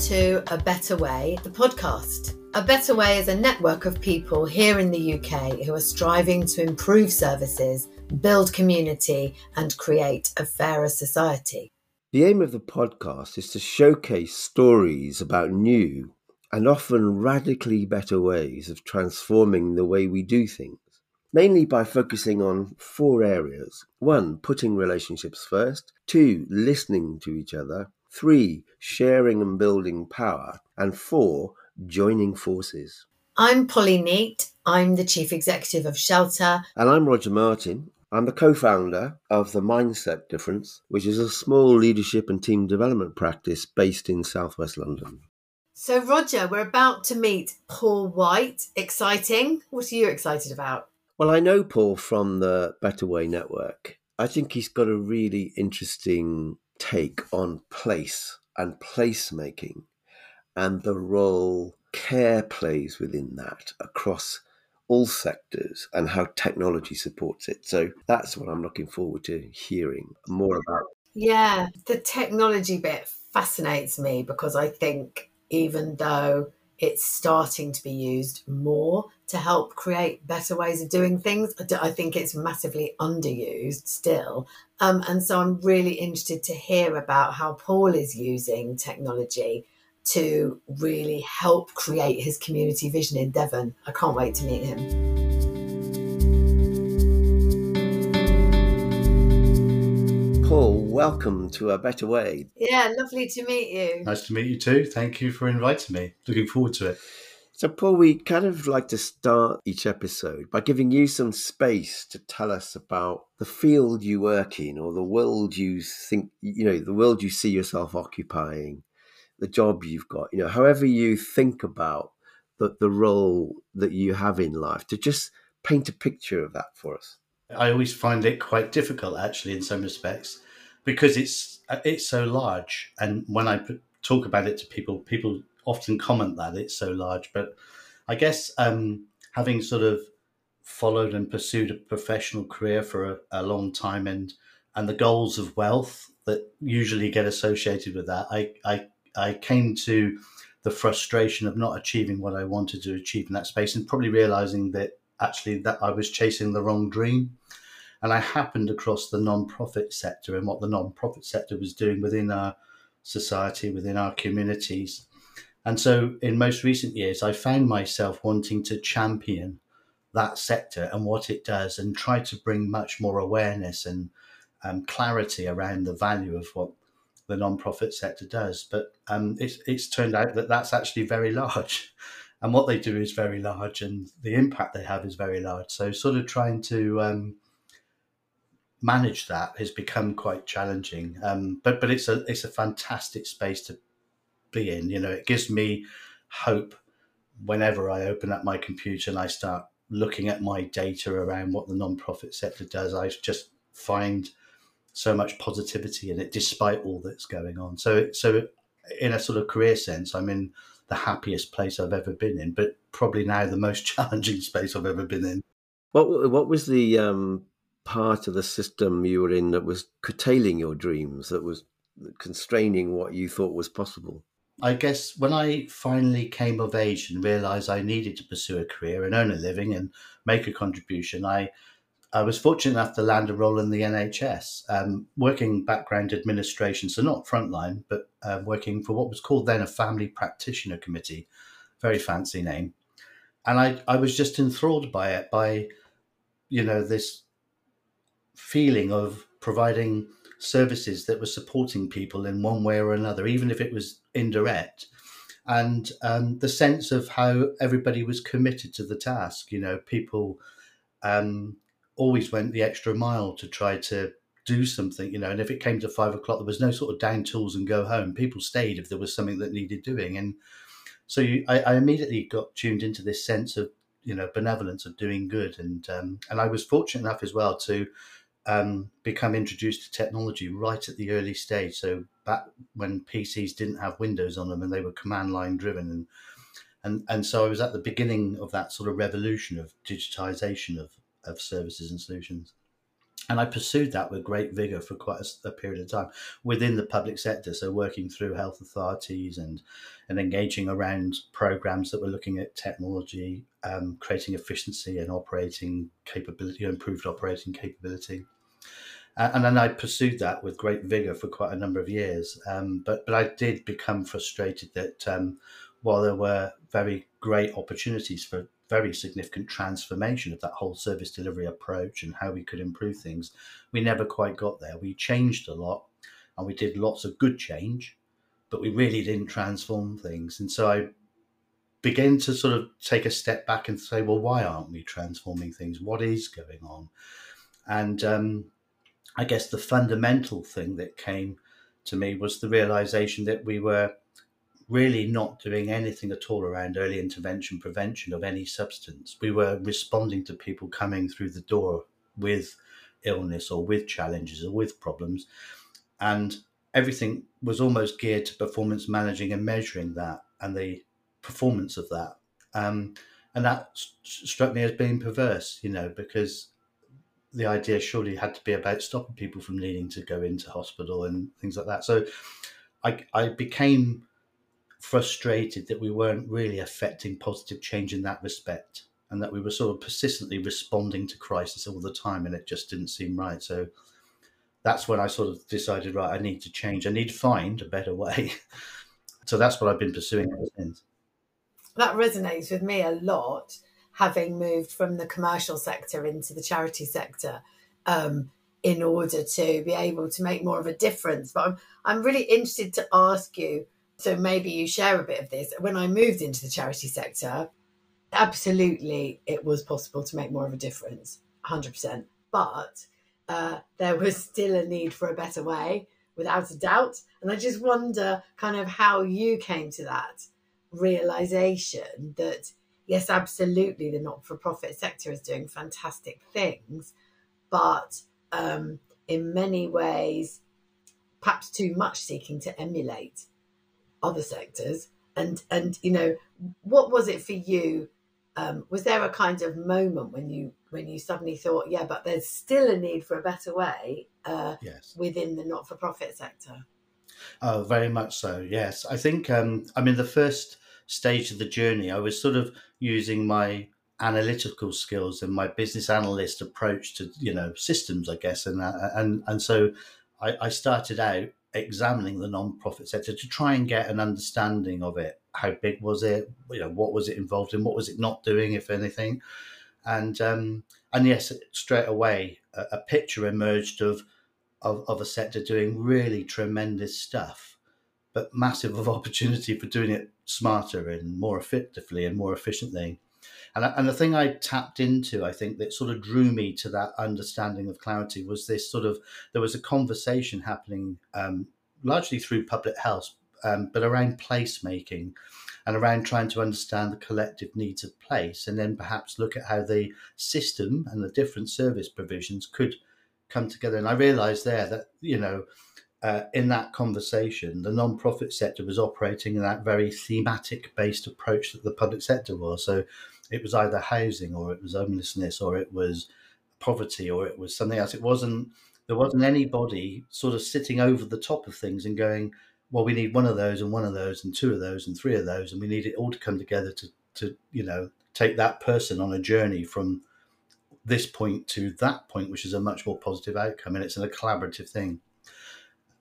to A Better Way, the podcast. A Better Way is a network of people here in the UK who are striving to improve services, build community, and create a fairer society. The aim of the podcast is to showcase stories about new and often radically better ways of transforming the way we do things, mainly by focusing on four areas. One, putting relationships first. Two, listening to each other. Three, sharing and building power. And four, joining forces. I'm Polly Neate. I'm the Chief Executive of Shelter. And I'm Roger Martin. I'm the co founder of The Mindset Difference, which is a small leadership and team development practice based in southwest London. So, Roger, we're about to meet Paul White. Exciting. What are you excited about? Well, I know Paul from the Better Way Network. I think he's got a really interesting take on place and placemaking and the role care plays within that across all sectors and how technology supports it. So that's what I'm looking forward to hearing more about. Yeah, the technology bit fascinates me because I think even though it's starting to be used more to help create better ways of doing things. I think it's massively underused still. Um, and so I'm really interested to hear about how Paul is using technology to really help create his community vision in Devon. I can't wait to meet him. Welcome to A Better Way. Yeah, lovely to meet you. Nice to meet you too. Thank you for inviting me. Looking forward to it. So, Paul, we kind of like to start each episode by giving you some space to tell us about the field you work in or the world you think, you know, the world you see yourself occupying, the job you've got, you know, however you think about the, the role that you have in life, to just paint a picture of that for us. I always find it quite difficult, actually, in some respects, because it's it's so large. And when I talk about it to people, people often comment that it's so large. But I guess um, having sort of followed and pursued a professional career for a, a, long time, and and the goals of wealth that usually get associated with that, I I I came to the frustration of not achieving what I wanted to achieve in that space, and probably realizing that actually that I was chasing the wrong dream. And I happened across the non-profit sector and what the non-profit sector was doing within our society, within our communities. And so in most recent years, I found myself wanting to champion that sector and what it does and try to bring much more awareness and um, clarity around the value of what the non-profit sector does. But um, it's, it's turned out that that's actually very large and what they do is very large and the impact they have is very large so sort of trying to um, manage that has become quite challenging um, but but it's a it's a fantastic space to be in you know it gives me hope whenever i open up my computer and i start looking at my data around what the non-profit sector does i just find so much positivity in it despite all that's going on so so in a sort of career sense i'm in the happiest place I've ever been in, but probably now the most challenging space I've ever been in. What what was the um, part of the system you were in that was curtailing your dreams, that was constraining what you thought was possible? I guess when I finally came of age and realized I needed to pursue a career and earn a living and make a contribution, I I was fortunate enough to land a role in the NHS, um, working background administration, so not frontline, but uh, working for what was called then a family practitioner committee, very fancy name. And I, I was just enthralled by it, by, you know, this feeling of providing services that were supporting people in one way or another, even if it was indirect. And um, the sense of how everybody was committed to the task, you know, people um, always went the extra mile to try to do something, you know. And if it came to five o'clock, there was no sort of down tools and go home. People stayed if there was something that needed doing. And so you, I, I, immediately got tuned into this sense of, you know, benevolence of doing good. And um, and I was fortunate enough as well to um, become introduced to technology right at the early stage. So back when PCs didn't have Windows on them and they were command line driven and and and so I was at the beginning of that sort of revolution of digitization of of services and solutions. and I pursued that with great vigor for quite a, a, period of time within the public sector. So working through health authorities and and engaging around programs that were looking at technology, um, creating efficiency and operating capability, improved operating capability. Uh, and then I pursued that with great vigor for quite a number of years. Um, but but I did become frustrated that um, while there were very great opportunities for very significant transformation of that whole service delivery approach and how we could improve things. We never quite got there. We changed a lot and we did lots of good change, but we really didn't transform things. And so I began to sort of take a step back and say, well, why aren't we transforming things? What is going on? And um, I guess the fundamental thing that came to me was the realization that we were really not doing anything at all around early intervention prevention of any substance. We were responding to people coming through the door with illness or with challenges or with problems. And everything was almost geared to performance managing and measuring that and the performance of that. Um, and that st- struck me as being perverse, you know, because the idea surely had to be about stopping people from needing to go into hospital and things like that. So I, I became frustrated that we weren't really affecting positive change in that respect and that we were sort of persistently responding to crisis all the time and it just didn't seem right. So that's when i sort of decided right i need to change. I need to find a better way. So that's what i've been pursuing ever since. That resonates with me a lot having moved from the commercial sector into the charity sector um, in order to be able to make more of a difference but i'm, I'm really interested to ask you so maybe you share a bit of this. When I moved into the charity sector, absolutely it was possible to make more of a difference, 100%. But uh, there was still a need for a better way, without a doubt. And I just wonder kind of how you came to that realization that, yes, absolutely, the not for profit sector is doing fantastic things, but um, in many ways, perhaps too much seeking to emulate other sectors. And and you know what was it for you? Um, was there a kind of moment when you when you suddenly thought yeah but there's still a need for a better way uh, yes. within the not-for-profit sector? Oh very much so yes. I think um, i mean the first stage of the journey i was sort of using my analytical skills and my business analyst approach to you know systems i guess and uh, and and so I, I started out examining the non-profit sector to try and get an understanding of it. How big was it? You know, what was it involved in? What was it not doing, if anything? And um, and yes, straight away a, a picture emerged of, of of a sector doing really tremendous stuff, but massive of opportunity for doing it smarter and more effectively and more efficiently. And, and the thing I tapped into, I think, that sort of drew me to that understanding of clarity was this sort of there was a conversation happening um, largely through public health, um, but around placemaking and around trying to understand the collective needs of place and then perhaps look at how the system and the different service provisions could come together. And I realized there that, you know, uh, in that conversation, the non-profit sector was operating in that very thematic based approach that the public sector was. So it was either housing or it was homelessness or it was poverty or it was something else. It wasn't there wasn't anybody sort of sitting over the top of things and going, well, we need one of those and one of those and two of those and three of those, and we need it all to come together to to you know take that person on a journey from this point to that point, which is a much more positive outcome, and it's a collaborative thing.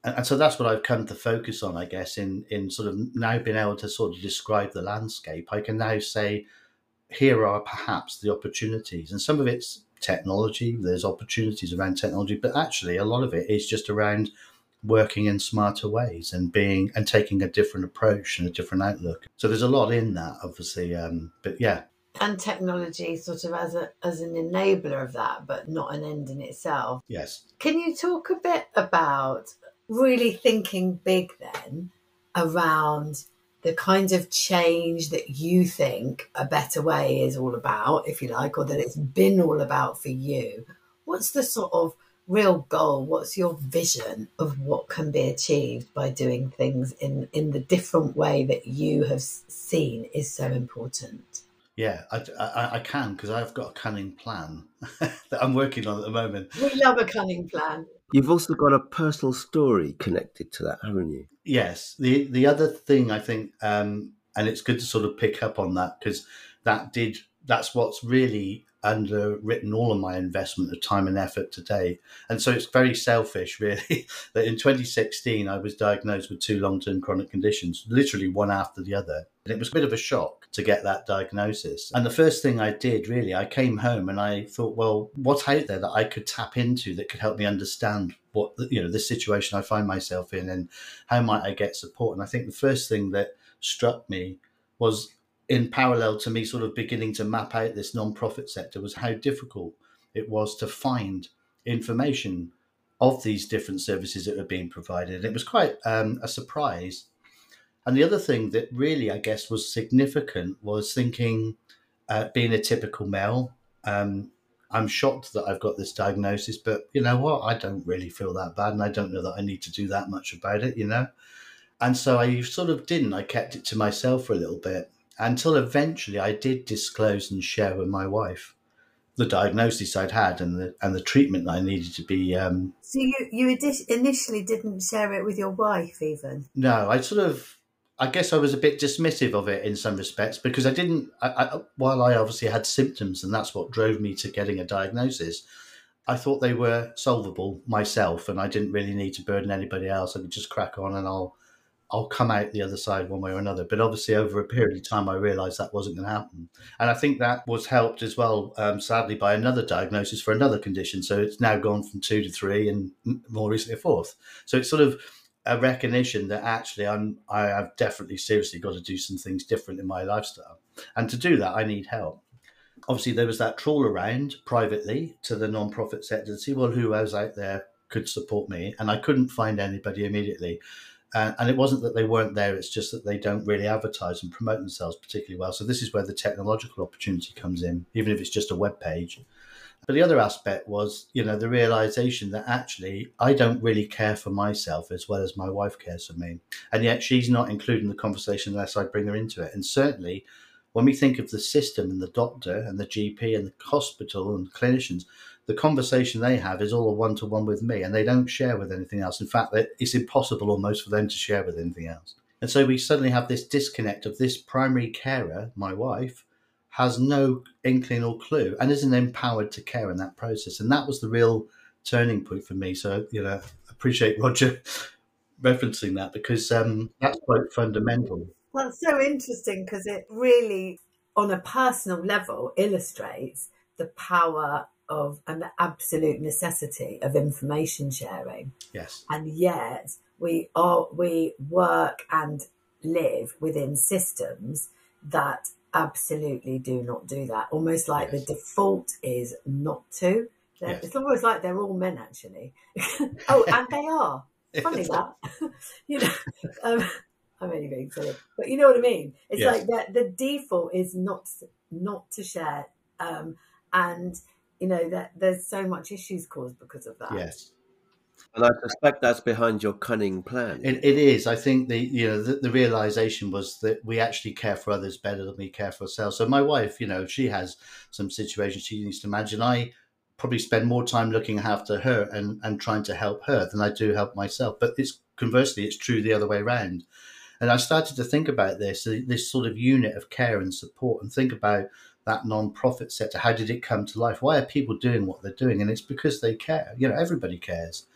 And, and so that's what I've come to focus on, I guess, in in sort of now being able to sort of describe the landscape. I can now say here are perhaps the opportunities, and some of it's technology. There's opportunities around technology, but actually a lot of it is just around working in smarter ways and being and taking a different approach and a different outlook. So there's a lot in that, obviously. Um, but yeah, and technology sort of as a as an enabler of that, but not an end in itself. Yes. Can you talk a bit about really thinking big then around the kind of change that you think a better way is all about, if you like, or that it's been all about for you. What's the sort of real goal? What's your vision of what can be achieved by doing things in, in the different way that you have seen is so important? Yeah, I, I, I can because I've got a cunning plan that I'm working on at the moment. We love a cunning plan. You've also got a personal story connected to that, haven't you? Yes. The the other thing I think, um, and it's good to sort of pick up on that because that did that's what's really underwritten uh, all of my investment of time and effort today. And so it's very selfish, really, that in 2016 I was diagnosed with two long term chronic conditions, literally one after the other. And it was a bit of a shock to get that diagnosis. And the first thing I did, really, I came home and I thought, well, what's out there that I could tap into that could help me understand what, you know, the situation I find myself in and how might I get support? And I think the first thing that struck me was in parallel to me sort of beginning to map out this non-profit sector was how difficult it was to find information of these different services that were being provided. And it was quite um, a surprise. And the other thing that really, I guess, was significant was thinking, uh, being a typical male, um, I'm shocked that I've got this diagnosis, but you know what? I don't really feel that bad, and I don't know that I need to do that much about it, you know? And so I sort of didn't. I kept it to myself for a little bit until eventually I did disclose and share with my wife the diagnosis I'd had and the and the treatment that I needed to be. Um, so you you initially didn't share it with your wife, even? No, I sort of. I guess I was a bit dismissive of it in some respects because I didn't. I, I, while I obviously had symptoms, and that's what drove me to getting a diagnosis. I thought they were solvable myself, and I didn't really need to burden anybody else. I could just crack on, and I'll I'll come out the other side one way or another. But obviously, over a period of time, I realised that wasn't going to happen, and I think that was helped as well, um, sadly, by another diagnosis for another condition. So it's now gone from two to three, and more recently a fourth. So it's sort of a recognition that actually I'm I have definitely seriously got to do some things different in my lifestyle, and to do that, I need help. Obviously, there was that trawl around privately to the non-profit sector to see well who else out there could support me, and I couldn't find anybody immediately. Uh, and it wasn't that they weren't there, it's just that they don't really advertise and promote themselves particularly well. So this is where the technological opportunity comes in, even if it's just a web page. But the other aspect was, you know, the realization that actually I don't really care for myself as well as my wife cares for me. And yet she's not including the conversation unless I bring her into it. And certainly when we think of the system and the doctor and the GP and the hospital and clinicians, the conversation they have is all a one to one with me and they don't share with anything else. In fact, it's impossible almost for them to share with anything else. And so we suddenly have this disconnect of this primary carer, my wife, has no inkling or clue and isn't empowered to care in that process. And that was the real turning point for me. So, you know, appreciate Roger referencing that because um, that's quite fundamental. Well, it's so interesting because it really, on a personal level, illustrates the power of and the absolute necessity of information sharing. Yes. And yet we are we work and live within systems that absolutely do not do that. Almost like yes. the default is not to. Yes. It's almost like they're all men actually. oh, and they are. Funny that. you know, um, I'm only being silly, but you know what I mean. It's yes. like that. The default is not not to share, um, and you know that there's so much issues caused because of that. Yes. And I suspect that's behind your cunning plan. It, it is. I think the you know the, the, realization was that we actually care for others better than we care for ourselves. So my wife, you know, she has some situations she needs to manage, and I probably spend more time looking after her and and trying to help her than I do help myself. But it's conversely, it's true the other way around. And I started to think about this this sort of unit of care and support, and think about that non-profit sector. How did it come to life? Why are people doing what they're doing? And it's because they care. You know everybody cares.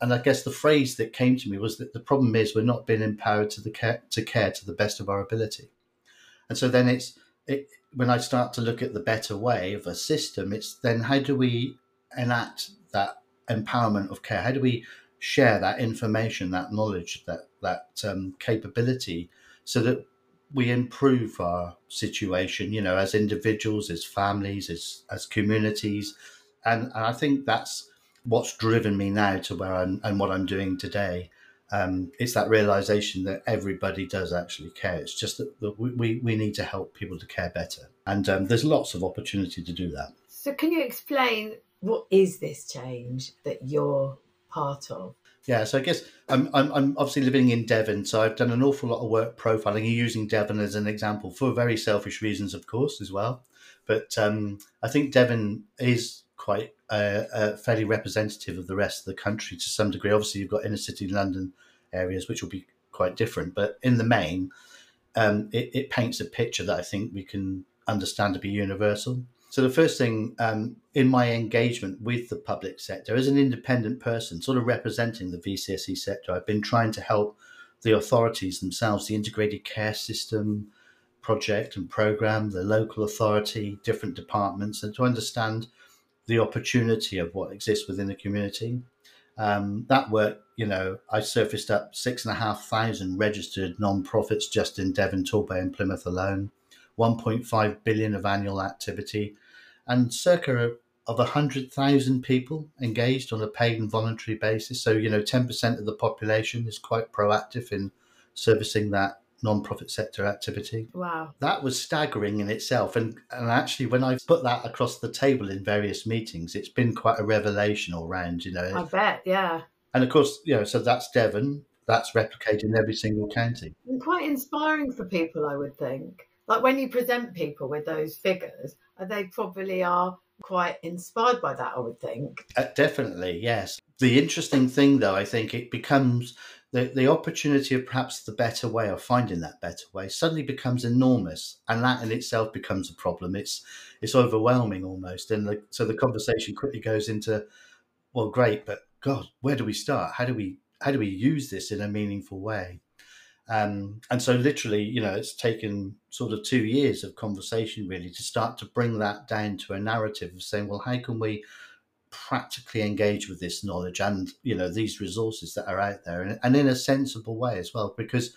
And i guess the phrase that came to me was that the problem is we're not being empowered to the care to care to the best of our ability. And so then it's it, when i start to look at the better way of a system it's then how do we enact that empowerment of care? How do we share that information that knowledge that that um, capability so that we improve our situation, you know, as individuals, as families, as as communities, and, and I think that's what's driven me now to where I'm and what I'm doing today. Um, it's that realization that everybody does actually care. It's just that, that we, we need to help people to care better, and um, there's lots of opportunity to do that. So, can you explain what is this change that you're part of? Yeah, so I guess I'm, I'm, I'm obviously living in Devon, so I've done an awful lot of work profiling and using Devon as an example for very selfish reasons, of course, as well. But um, I think Devon is quite uh, uh, fairly representative of the rest of the country to some degree. Obviously, you've got inner city London areas, which will be quite different, but in the main, um, it, it, paints a picture that I think we can understand to be universal. So the first thing um, in my engagement with the public sector, as an independent person, sort of representing the VCSE sector, I've been trying to help the authorities themselves, the integrated care system project and program, the local authority, different departments, and to understand the opportunity of what exists within the community. Um, that work, you know, I surfaced up six and a half thousand registered non-profits just in Devon, Torbay, and Plymouth alone. 1.5 billion of annual activity, and circa of 100,000 people engaged on a paid and voluntary basis. So, you know, 10% of the population is quite proactive in servicing that non-profit sector activity. Wow. That was staggering in itself. And, and actually, when I've put that across the table in various meetings, it's been quite a revelation all round, you know. I bet, yeah. And of course, you know, so that's Devon, that's replicated in every single county. And quite inspiring for people, I would think like when you present people with those figures, uh, they probably are quite inspired by that, I would think. Uh, definitely, yes. The interesting thing, though, I think it becomes the, the opportunity of perhaps the better way of finding that better way suddenly becomes enormous, and that in itself becomes a problem. It's it's overwhelming almost, and the, so the conversation quickly goes into, well, great, but God, where do we start? How do we how do we use this in a meaningful way? Um, and so, literally, you know, it's taken sort of two years of conversation really to start to bring that down to a narrative of saying, well, how can we practically engage with this knowledge and, you know, these resources that are out there and, and in a sensible way as well? Because,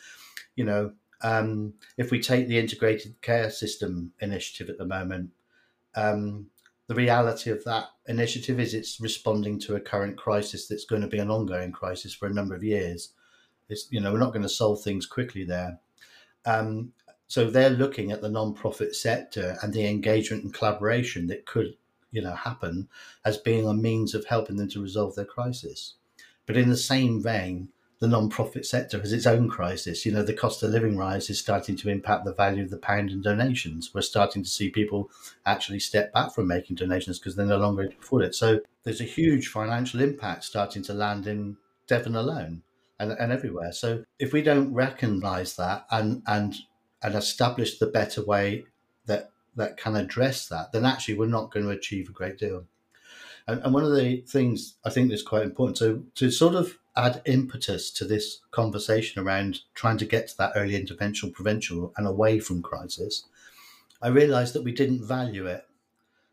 you know, um, if we take the integrated care system initiative at the moment, um, the reality of that initiative is it's responding to a current crisis that's going to be an ongoing crisis for a number of years. It's, you know, we're not going to solve things quickly there. Um, so they're looking at the non-profit sector and the engagement and collaboration that could, you know, happen as being a means of helping them to resolve their crisis. But in the same vein, the non-profit sector has its own crisis. You know, the cost of living rise is starting to impact the value of the pound and donations. We're starting to see people actually step back from making donations because they're no longer able to afford it. So there's a huge financial impact starting to land in Devon alone and, and everywhere. So if we don't recognise that and and and establish the better way that that can address that, then actually we're not going to achieve a great deal. And, and one of the things I think that's quite important to to sort of add impetus to this conversation around trying to get to that early intervention prevention and away from crisis, I realised that we didn't value it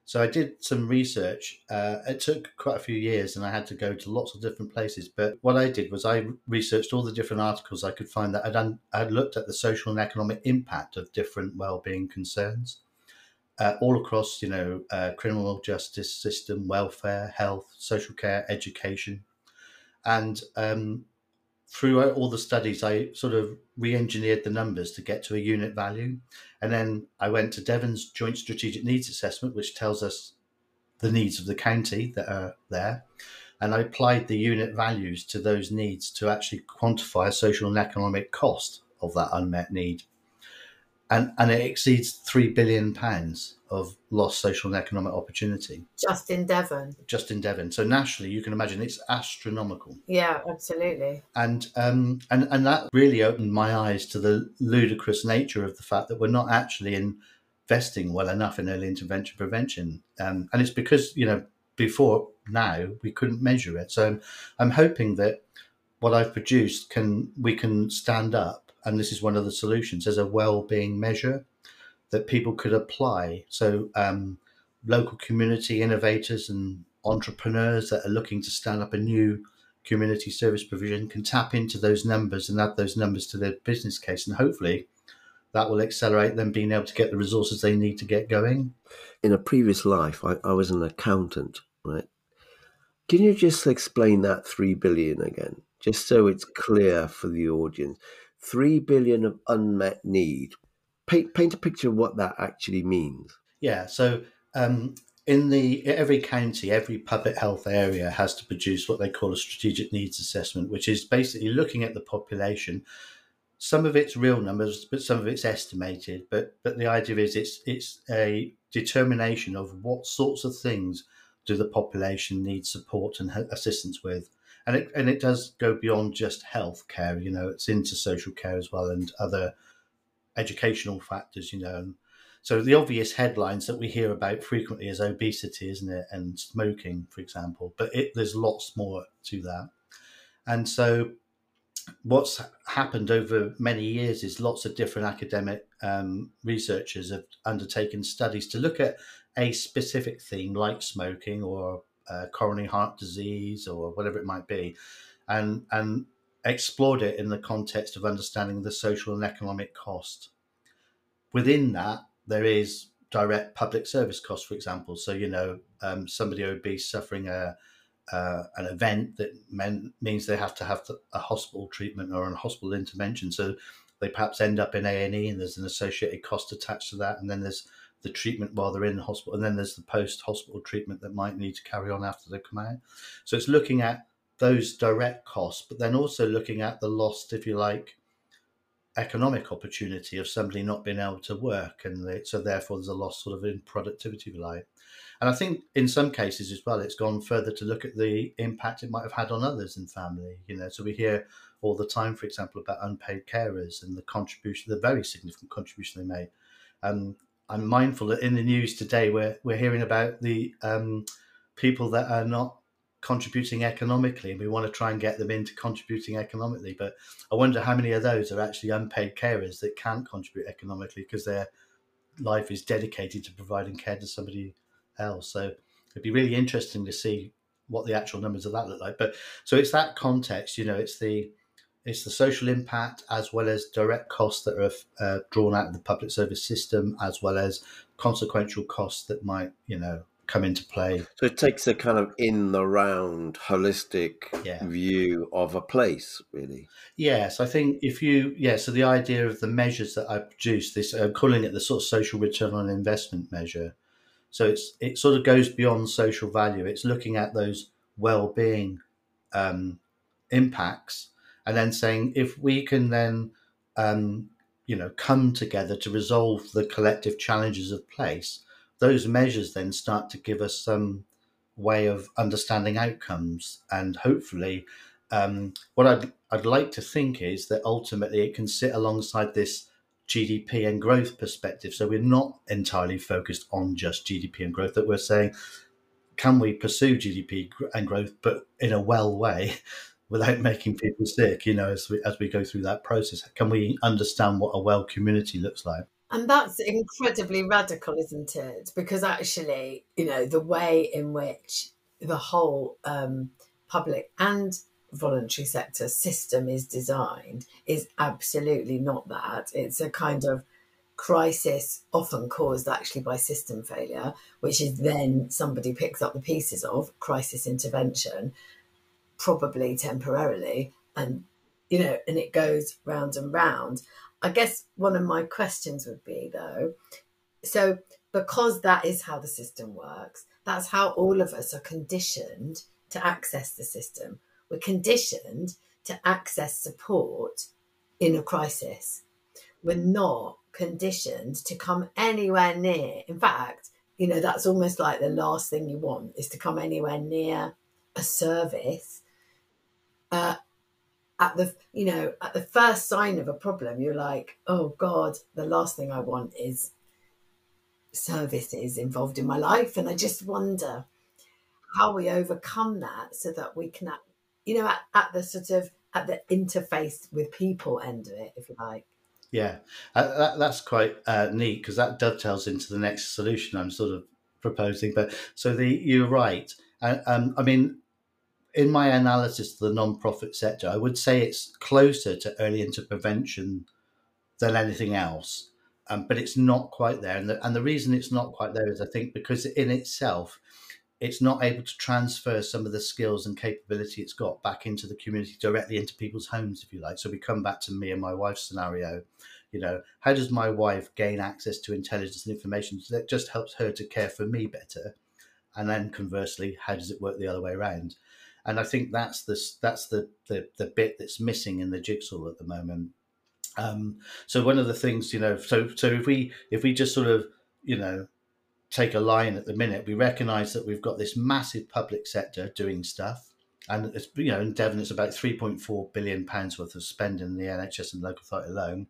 so I did some research. Uh, it took quite a few years, and I had to go to lots of different places. But what I did was I researched all the different articles I could find that I'd, I'd looked at the social and economic impact of different well-being concerns uh, all across, you know, uh, criminal justice system, welfare, health, social care, education, and um, throughout all the studies, I sort of re-engineered the numbers to get to a unit value, and then I went to Devon's Joint Strategic Needs Assessment, which tells us the needs of the county that are there, and I applied the unit values to those needs to actually quantify a social and economic cost of that unmet need and and it exceeds three billion pounds of lost social and economic opportunity just in Devon. Just in Devon. So nationally, you can imagine it's astronomical. Yeah, absolutely. And um, and and that really opened my eyes to the ludicrous nature of the fact that we're not actually investing well enough in early intervention prevention, um, and it's because you know before now we couldn't measure it. So I'm hoping that what I've produced can we can stand up and this is one of the solutions as a well-being measure that people could apply. So um, local community innovators and entrepreneurs that are looking to stand up a new community service provision can tap into those numbers and add those numbers to their business case and hopefully that will accelerate them being able to get the resources they need to get going. In a previous life i, I was an accountant right? Can you just explain that 3 billion again just so it's clear for the audience three billion of unmet need. Paint, paint a picture of what that actually means. Yeah. So um, in the every county, every public health area has to produce what they call a strategic needs assessment, which is basically looking at the population. Some of it's real numbers, but some of it's estimated. But but the idea is it's it's a determination of what sorts of things do the population need support and assistance with, and it and it does go beyond just health care. You know, it's into social care as well and other educational factors. You know, so the obvious headlines that we hear about frequently is obesity, isn't it, and smoking, for example. But it, there's lots more to that, and so what's happened over many years is lots of different academic um, researchers have undertaken studies to look at a specific theme like smoking or uh, coronary heart disease or whatever it might be, and and explored it in the context of understanding the social and economic cost. Within that, there is direct public service costs, for example. So, you know, um, somebody obese suffering a, uh, an event that men, means they have to have a hospital treatment or a hospital intervention. So they perhaps end up in A&E and there's an associated cost attached to that. And then there's the treatment while they're in the hospital. And then there's the post-hospital treatment that might need to carry on after they come out. So it's looking at those direct costs, but then also looking at the lost, if you like, economic opportunity of somebody not being able to work, and they, so therefore there's a loss sort of in productivity, if you like. And I think in some cases as well, it's gone further to look at the impact it might have had on others in family. You know, so we hear all the time, for example, about unpaid carers and the contribution, the very significant contribution they made. Um, I'm mindful that in the news today, we're we're hearing about the um, people that are not contributing economically and we want to try and get them into contributing economically but i wonder how many of those are actually unpaid carers that can't contribute economically because their life is dedicated to providing care to somebody else. So it'd be really interesting to see what the actual numbers of that look like. But so it's that context you know it's the it's the social impact as well as direct costs that are uh, drawn out of the public service system as well as consequential costs that might you know come into play. So it takes a kind of in the round, holistic yeah. view of a place, really. Yes, I think if you, yeah, so the idea of the measures that I produce, this, I'm calling it the sort of social return on investment measure. So it's it sort of goes beyond social value. It's looking at those well-being um, impacts, and then saying if we can then, um, you know, come together to resolve the collective challenges of place, those measures then start to give us some way of understanding outcomes and hopefully um, what I'd, I'd like to think is that ultimately it can sit alongside this GDP and growth perspective. So we're not entirely focused on just GDP and growth, that we're saying, can we pursue GDP and growth, but in a well way without making people sick, you know, as we, as we go through that process? Can we understand what a well community looks like? And that's incredibly radical, isn't it? Because actually, you know, the way in which the whole um, public and voluntary sector system is designed is absolutely not that. It's a kind of crisis often caused actually by system failure, which is then somebody picks up the pieces of crisis intervention, probably temporarily, and you know, and it goes round and round. I guess one of my questions would be though, so because that is how the system works, that's how all of us are conditioned to access the system. We're conditioned to access support in a crisis. We're not conditioned to come anywhere near. In fact, you know, that's almost like the last thing you want is to come anywhere near a service uh, at the you know at the first sign of a problem you're like oh god the last thing i want is services involved in my life. And i just wonder how we overcome that so that we can you know at, at the sort of at the interface with people end of it if you like. Yeah uh, that, that's quite uh, neat because that dovetails into the next solution i'm sort of proposing but so the you're right uh, um, i mean in my analysis of the non-profit sector, I would say it's closer to early intervention than anything else. Um, but it's not quite there. And the, and the reason it's not quite there is, I think, because in itself, it's not able to transfer some of the skills and capability it's got back into the community directly into people's homes, if you like. So we come back to me and my wife's scenario. You know, how does my wife gain access to intelligence and information that just helps her to care for me better? and then conversely, how does it work the other way around? And I think that's the that's the the, the bit that's missing in the jigsaw at the moment. Um, so one of the things, you know, so so if we if we just sort of you know take a line at the minute, we recognise that we've got this massive public sector doing stuff, and it's you know in Devon it's about three point four billion pounds worth of spending in the NHS and local authority alone.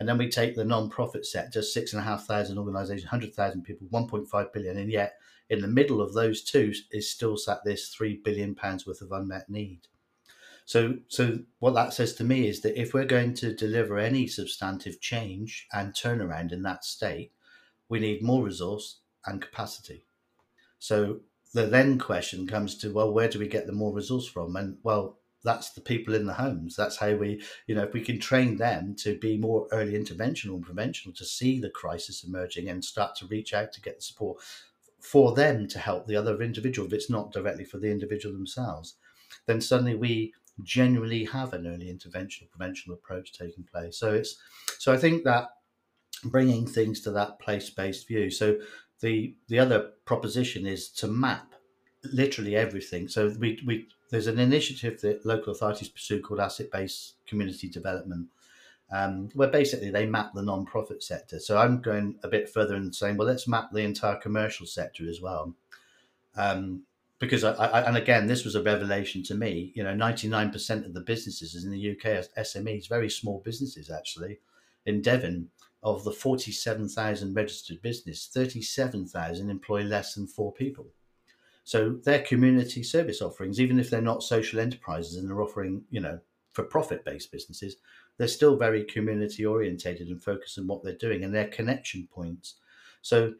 And then we take the non-profit sector, six and a half thousand organisations, hundred thousand people, one point five billion, and yet in the middle of those two is still sat this three billion pounds worth of unmet need. So, so what that says to me is that if we're going to deliver any substantive change and turnaround in that state, we need more resource and capacity. So the then question comes to, well, where do we get the more resource from? And well, that's the people in the homes. That's how we, you know, if we can train them to be more early interventional and preventional, to see the crisis emerging and start to reach out to get the support for them to help the other individual, if it's not directly for the individual themselves, then suddenly we genuinely have an early interventional prevention approach taking place. So it's so I think that bringing things to that place-based view. So the the other proposition is to map literally everything. So we we there's an initiative that local authorities pursue called asset-based community development. Um, where basically they map the non-profit sector. So I'm going a bit further and saying, well, let's map the entire commercial sector as well. Um, because I, I, and again, this was a revelation to me. You know, ninety nine percent of the businesses in the UK are SMEs, very small businesses actually. In Devon, of the forty seven thousand registered business, thirty seven thousand employ less than four people. So their community service offerings, even if they're not social enterprises and they're offering, you know, for profit based businesses, they're still very community orientated and focused on what they're doing and their connection points. So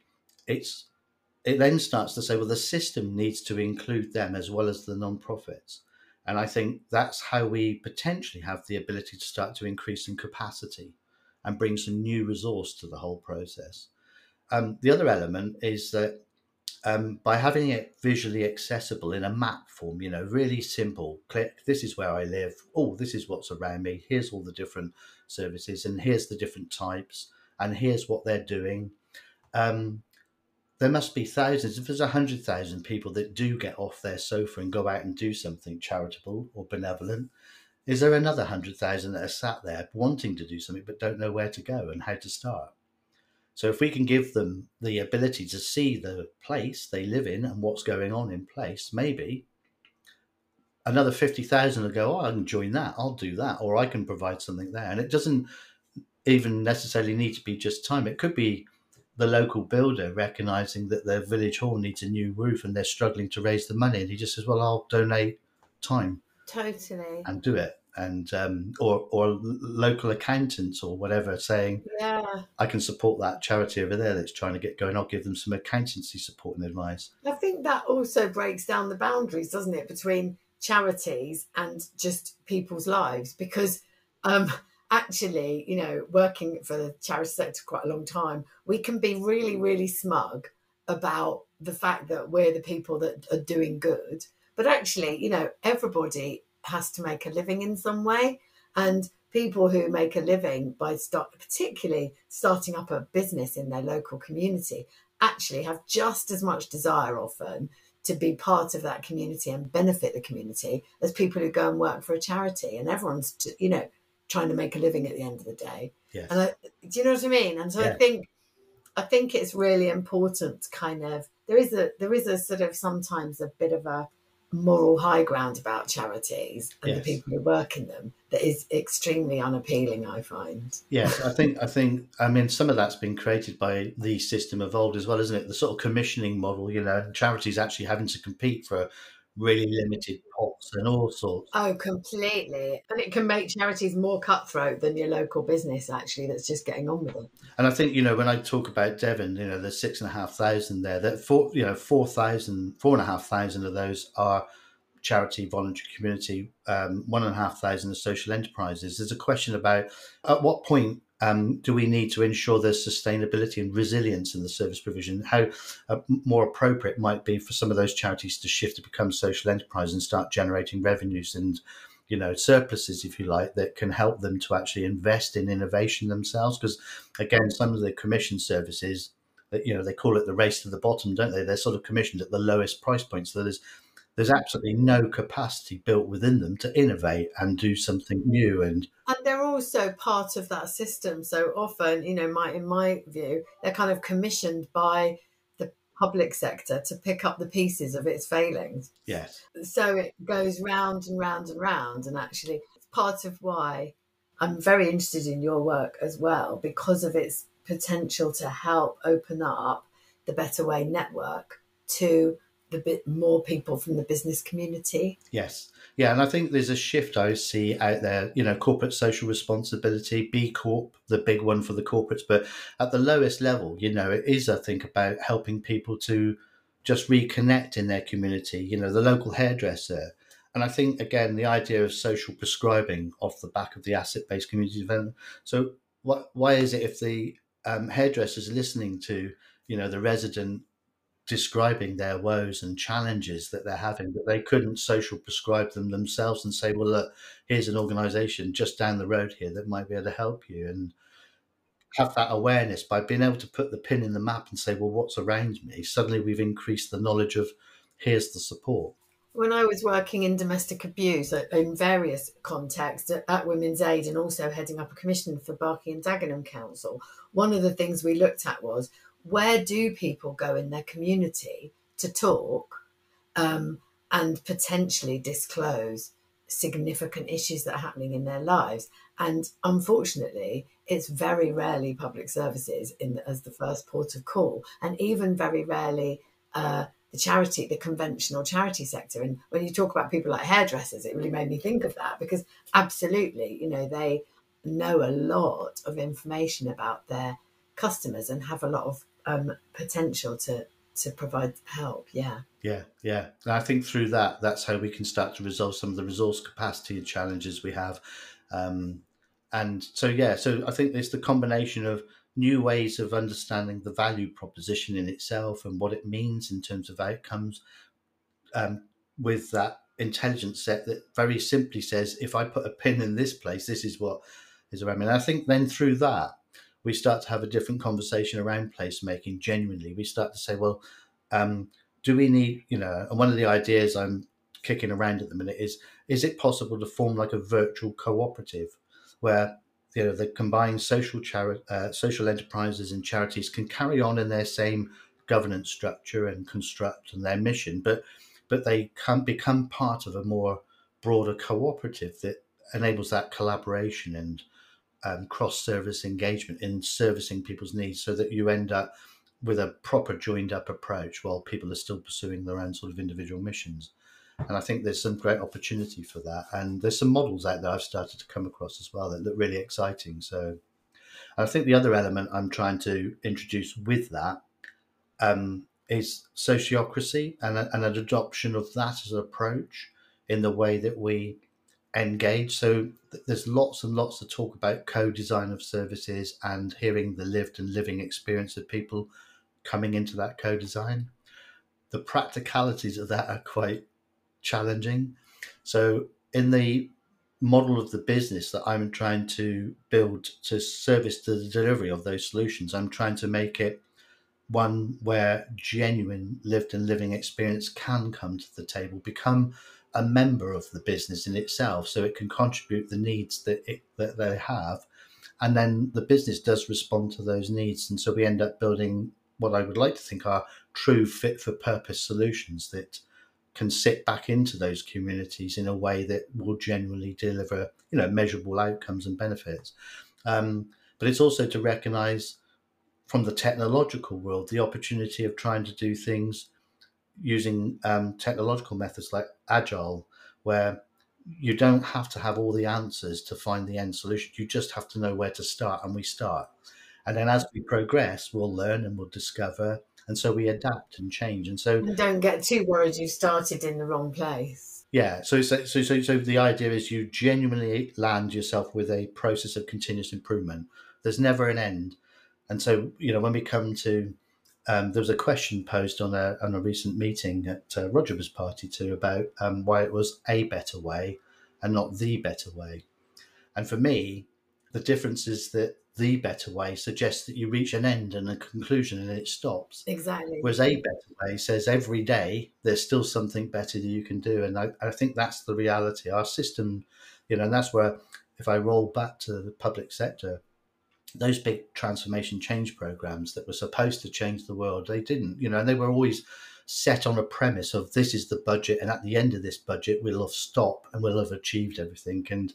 it's it then starts to say, well, the system needs to include them as well as the non-profits. And I think that's how we potentially have the ability to start to increase in capacity and bring some new resource to the whole process. Um, the other element is that um, by having it visually accessible in a map form, you know, really simple, click, this is where I live. Oh, this is what's around me. Here's all the different services, and here's the different types, and here's what they're doing. Um, there must be thousands, if there's a hundred thousand people that do get off their sofa and go out and do something charitable or benevolent, is there another hundred thousand that are sat there wanting to do something but don't know where to go and how to start? So if we can give them the ability to see the place they live in and what's going on in place, maybe another 50,000 will go, oh, I can join that, I'll do that, or I can provide something there. And it doesn't even necessarily need to be just time. It could be the local builder recognizing that their village hall needs a new roof and they're struggling to raise the money. And he just says, well, I'll donate time. Totally. And do it. And, um, or, or local accountants or whatever saying, yeah, I can support that charity over there that's trying to get going. I'll give them some accountancy support and advice. I think that also breaks down the boundaries, doesn't it, between charities and just people's lives? Because, um, actually, you know, working for the charity sector quite a long time, we can be really, really smug about the fact that we're the people that are doing good. But actually, you know, everybody has to make a living in some way. And people who make a living by start, particularly starting up a business in their local community, actually have just as much desire often to be part of that community and benefit the community as people who go and work for a charity. And everyone's, you know, trying to make a living at the end of the day. Yes. And I, do you know what I mean? And so Yeah. I think I think it's really important to kind of there is a there is a sort of sometimes a bit of a moral high ground about charities and the people who work in them that is extremely unappealing, I find. Yes, I think I think I mean some of that's been created by the system evolved as well, isn't it? The sort of commissioning model, you know, charities actually having to compete for really limited pots and all sorts. Oh, completely. And it can make charities more cutthroat than your local business, actually, that's just getting on with it. And I think you know when I talk about Devon, you know, there's six and a half thousand there. That four, you know, four thousand, four and a half thousand of those are charity, voluntary community. Um, one and a half thousand are social enterprises. There's a question about at what point um, do we need to ensure there's sustainability and resilience in the service provision? How uh, more appropriate might be for some of those charities to shift to become social enterprises and start generating revenues and you know surpluses if you like that can help them to actually invest in innovation themselves because again some of the commission services that you know they call it the race to the bottom, don't they? They're sort of commissioned at the lowest price point. So there's there's absolutely no capacity built within them to innovate and do something mm. new and and they're also part of that system. So often you know my in my view they're kind of commissioned by the public sector to pick up the pieces of its failings. Yes. So it goes round and round and round. And actually it's part of why i'm very interested in your work as well because of its potential to help open up the better way network to the bit more people from the business community. Yes. Yeah, and I think there's a shift I see out there, you know, corporate social responsibility, B Corp, the big one for the corporates, but at the lowest level, you know, it is I think about helping people to just reconnect in their community, you know, the local hairdresser. And I think again the idea of social prescribing off the back of the asset-based community development. So what why is it if the um, hairdressers listening to, you know, the resident describing their woes and challenges that they're having that they couldn't social prescribe them themselves and say well look here's an organization just down the road here that might be able to help you and have that awareness by being able to put the pin in the map and say well what's around me? Suddenly we've increased the knowledge of here's the support. When I was working in domestic abuse uh, in various contexts uh, at Women's Aid and also heading up a commission for Barking and Dagenham Council, one of the things we looked at was where do people go in their community to talk um, and potentially disclose significant issues that are happening in their lives? And unfortunately, it's very rarely public services in as the first port of call, and even very rarely uh, the charity, the conventional charity sector. And when you talk about people like hairdressers, it really made me think of that because absolutely, you know, they know a lot of information about their customers and have a lot of um, potential to to provide help. Yeah. Yeah, yeah. And I think through that, that's how we can start to resolve some of the resource capacity and challenges we have. Um, and so, yeah, so I think it's the combination of new ways of understanding the value proposition in itself and what it means in terms of outcomes um, with that intelligence set that very simply says, if I put a pin in this place, this is what is around me. And I think then through that, we start to have a different conversation around placemaking genuinely. We start to say, well, um, do we need, you know, and one of the ideas I'm kicking around at the minute is, is it possible to form like a virtual cooperative where, you know, the combined social chari- uh, social enterprises and charities can carry on in their same governance structure and construct and their mission, but but they can become part of a more broader cooperative that enables that collaboration and um, cross service engagement in servicing people's needs so that you end up with a proper joined up approach while people are still pursuing their own sort of individual missions. And I think there's some great opportunity for that. And there's some models out there I've started to come across as well that look really exciting. So I think the other element I'm trying to introduce with that um, is sociocracy and, and an adoption of that as an approach in the way that we engage. So th- there's lots and lots of talk about co-design of services and hearing the lived and living experience of people coming into that co-design. The practicalities of that are quite challenging. So in the model of the business that I'm trying to build to service the delivery of those solutions, I'm trying to make it one where genuine lived and living experience can come to the table, become a member of the business in itself, so it can contribute the needs that it, that they have, and then the business does respond to those needs, and so we end up building what I would like to think are true fit for purpose solutions that can sit back into those communities in a way that will genuinely deliver you know measurable outcomes and benefits. Um, but it's also to recognise from the technological world the opportunity of trying to do things using um, technological methods like agile, where you don't have to have all the answers to find the end solution. You just have to know where to start, and we start. And then as we progress, we'll learn and we'll discover, and so we adapt and change. And so and don't get too worried you started in the wrong place. Yeah. So so so so, so the idea is you genuinely land yourself with a process of continuous improvement. There's never an end. And so you know when we come to um, there was a question posed on a, on a recent meeting at uh, Roger was party to about um, why it was a better way and not the better way. And for me, the difference is that the better way suggests that you reach an end and a conclusion and it stops. Exactly. Whereas a better way says every day there's still something better that you can do. And I, I think that's the reality. Our system, you know, and that's where if I roll back to the public sector, those big transformation change programs that were supposed to change the world, they didn't, you know, and they were always set on a premise of this is the budget, and at the end of this budget, we'll have stopped and we'll have achieved everything. And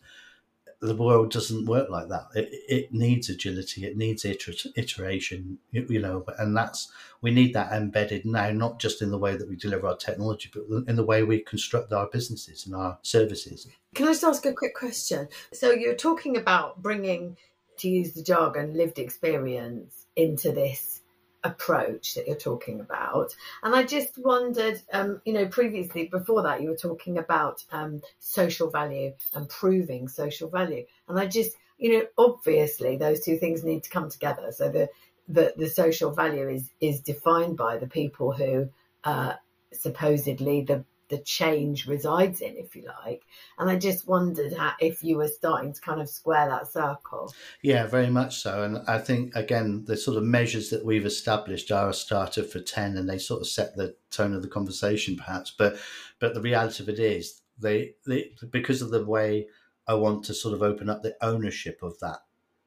the world doesn't work like that. It, it needs agility, it needs iter- iteration, you know, and that's we need that embedded now, not just in the way that we deliver our technology, but in the way we construct our businesses and our services. Can I just ask a quick question? So you're talking about bringing to use the jargon, lived experience into this approach that you're talking about. And I just wondered, um, you know, previously before that, you were talking about um, social value and proving social value. And I just, you know, obviously those two things need to come together. So the the, the social value is is defined by the people who uh, supposedly the the change resides in, if you like. And I just wondered how, if you were starting to kind of square that circle. Yeah, very much so. And I think, again, the sort of measures that we've established are a starter for 10 and they sort of set the tone of the conversation, perhaps. But but the reality of it is, they, they because of the way I want to sort of open up the ownership of that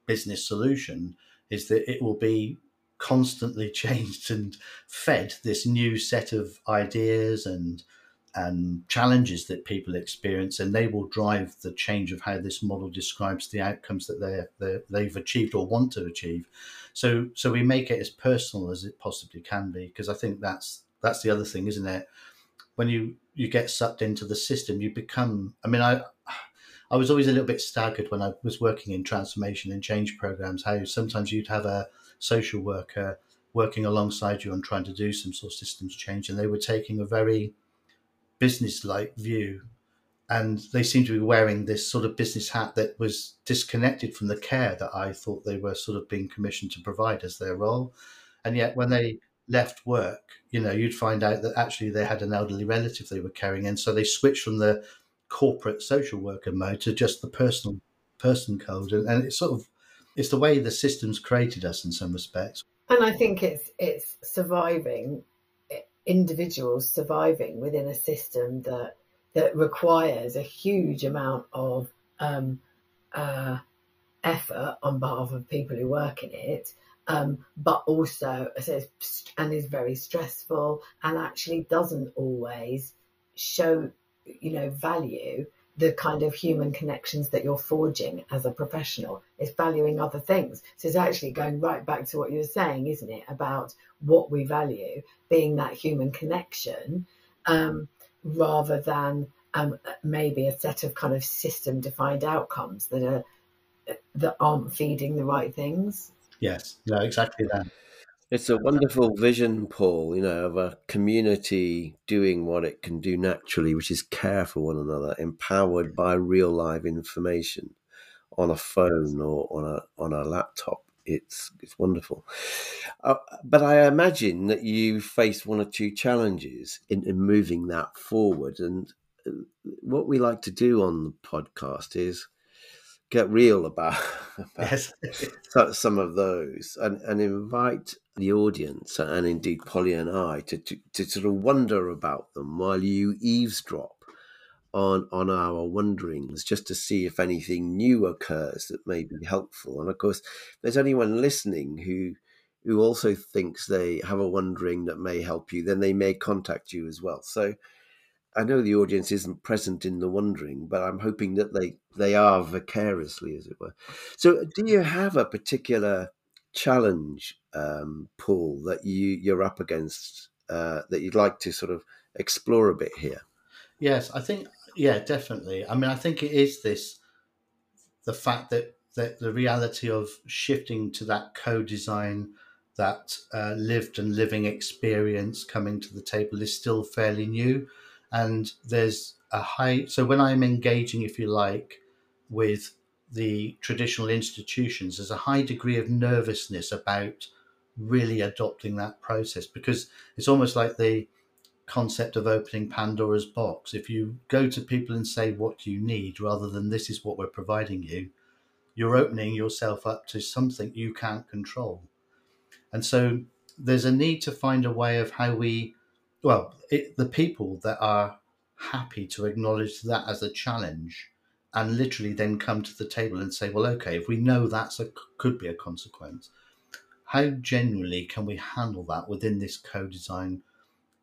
business solution, is that it will be constantly changed and fed this new set of ideas and and challenges that people experience, and they will drive the change of how this model describes the outcomes that they they've achieved or want to achieve. So, so we make it as personal as it possibly can be, because I think that's that's the other thing, isn't it? When you you get sucked into the system, you become. I mean, I I was always a little bit staggered when I was working in transformation and change programs. How sometimes you'd have a social worker working alongside you and trying to do some sort of systems change, and they were taking a very business like view. And they seemed to be wearing this sort of business hat that was disconnected from the care that I thought they were sort of being commissioned to provide as their role. And yet, when they left work, you know, you'd find out that actually they had an elderly relative they were caring in. So they switched from the corporate social worker mode to just the personal person code. And, and it's sort of it's the way the system's created us in some respects. And I think it's it's surviving individuals surviving within a system that that requires a huge amount of um, uh, effort on behalf of people who work in it, um, but also and is very stressful and actually doesn't always show you know value the kind of human connections that you're forging as a professional. It's valuing other things. So it's actually going right back to what you were saying, isn't it, about what we value being that human connection um, rather than um, maybe a set of kind of system defined outcomes that are that aren't feeding the right things. Yes, no, exactly that. It's a wonderful vision, Paul, you know, of a community doing what it can do naturally, which is care for one another, empowered by real live information on a phone or on a on a laptop. It's it's wonderful. Uh, but I imagine that you faced one or two challenges in, in moving that forward. And uh, what we like to do on the podcast is get real about, about yes. some of those and, and invite the audience and indeed Polly and I to, to, to sort of wonder about them while you eavesdrop on on our wonderings just to see if anything new occurs that may be helpful. And of course, there's anyone listening who who also thinks they have a wondering that may help you, then they may contact you as well. So I know the audience isn't present in the wondering, but I'm hoping that they they are vicariously, as it were. So, do you have a particular challenge, um, Paul, that you you're up against uh, that you'd like to sort of explore a bit here? Yes, I think yeah, definitely. I mean, I think it is this the fact that that the reality of shifting to that co-design that uh, lived and living experience coming to the table is still fairly new and there's a high so when i'm engaging if you like with the traditional institutions there's a high degree of nervousness about really adopting that process because it's almost like the concept of opening pandora's box if you go to people and say what you need rather than this is what we're providing you you're opening yourself up to something you can't control. And so there's a need to find a way of how we, well, it, the people that are happy to acknowledge that as a challenge and literally then come to the table and say, well, okay, if we know that's a could be a consequence, how genuinely can we handle that within this co-design,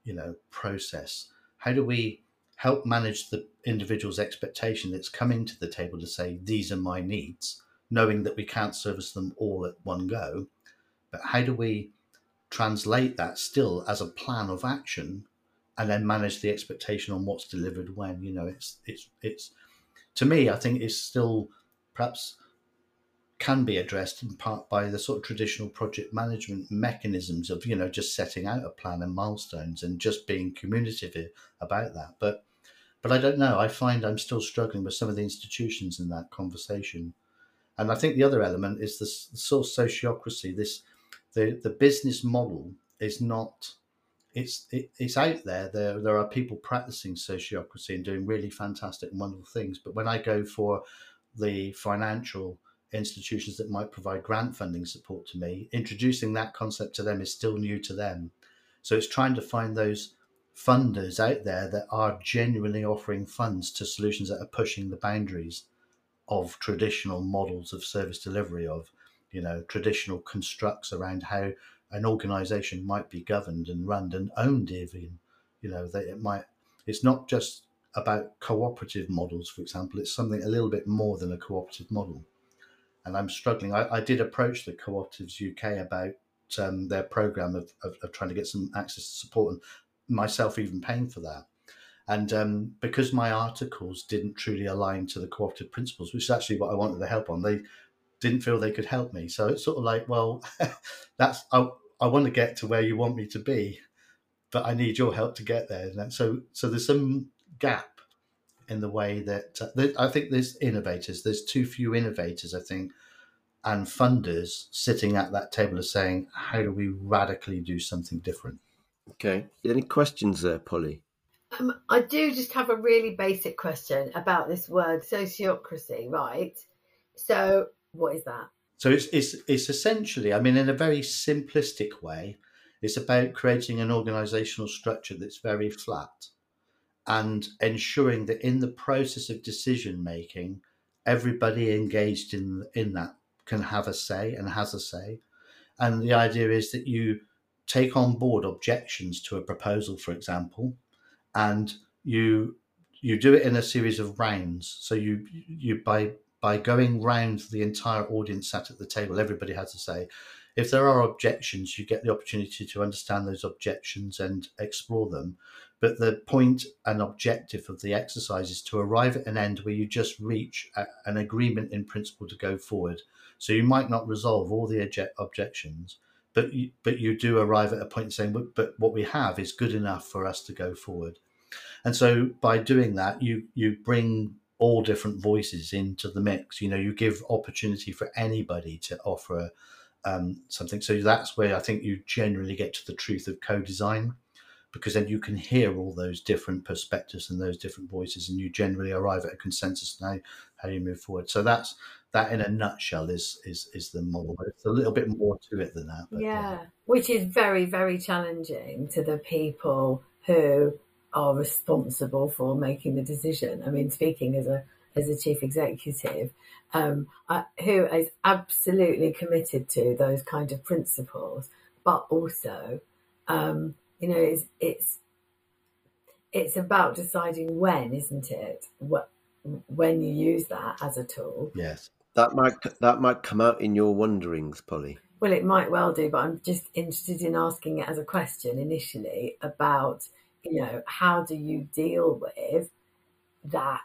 you know, process? How do we help manage the individual's expectation that's coming to the table to say, these are my needs, knowing that we can't service them all at one go. But how do we translate that still as a plan of action and then manage the expectation on what's delivered when? You know, it's it's it's to me, I think it's still perhaps can be addressed in part by the sort of traditional project management mechanisms of you know just setting out a plan and milestones and just being communicative about that but but i don't know i find i'm still struggling with some of the institutions in that conversation and i think the other element is this sort of sociocracy this the the business model is not it's it, it's out there there there are people practicing sociocracy and doing really fantastic and wonderful things but when i go for the financial institutions that might provide grant funding support to me, introducing that concept to them is still new to them. So it's trying to find those funders out there that are genuinely offering funds to solutions that are pushing the boundaries of traditional models of service delivery, of you know traditional constructs around how an organization might be governed and run and owned even you know that it might it's not just about cooperative models for example it's something a little bit more than a cooperative model and I'm struggling. I, I did approach the Cooperatives UK about um, their program of, of, of, trying to get some access to support and myself even paying for that. And um, because my articles didn't truly align to the cooperative principles, which is actually what I wanted the help on, they didn't feel they could help me. So it's sort of like, well, that's I, I want to get to where you want me to be, but I need your help to get there. And so so there's some gap in the way that uh, I think there's innovators. There's too few innovators, I think, and funders sitting at that table of saying, how do we radically do something different? Okay. Any questions there, Polly? Um, I do just have a really basic question about this word sociocracy, right? So, what is that? So it's it's it's essentially, I mean, in a very simplistic way, it's about creating an organizational structure that's very flat and ensuring that in the process of decision making, everybody engaged in in that can have a say and has a say. And the idea is that you take on board objections to a proposal, for example, and you you do it in a series of rounds. So you you by by going round the entire audience sat at the table, everybody has a say. If there are objections, you get the opportunity to understand those objections and explore them. But the point and objective of the exercise is to arrive at an end where you just reach a, an agreement in principle to go forward. So you might not resolve all the object- objections, but you, but you do arrive at a point saying, but, but what we have is good enough for us to go forward. And so by doing that, you you bring all different voices into the mix. You know, you give opportunity for anybody to offer um, something. So that's where I think you generally get to the truth of co-design because then you can hear all those different perspectives and those different voices and you generally arrive at a consensus now how you move forward so that's that in a nutshell is is is the model But it's a little bit more to it than that but, yeah. yeah which is very very challenging to the people who are responsible for making the decision i mean speaking as a as a chief executive um, uh, who is absolutely committed to those kind of principles but also um, you know, it's it's it's about deciding when, isn't it? What when you use that as a tool. Yes, that might that might come out in your wonderings, Polly. Well, it might well do, but I'm just interested in asking it as a question initially about, you know, how do you deal with that?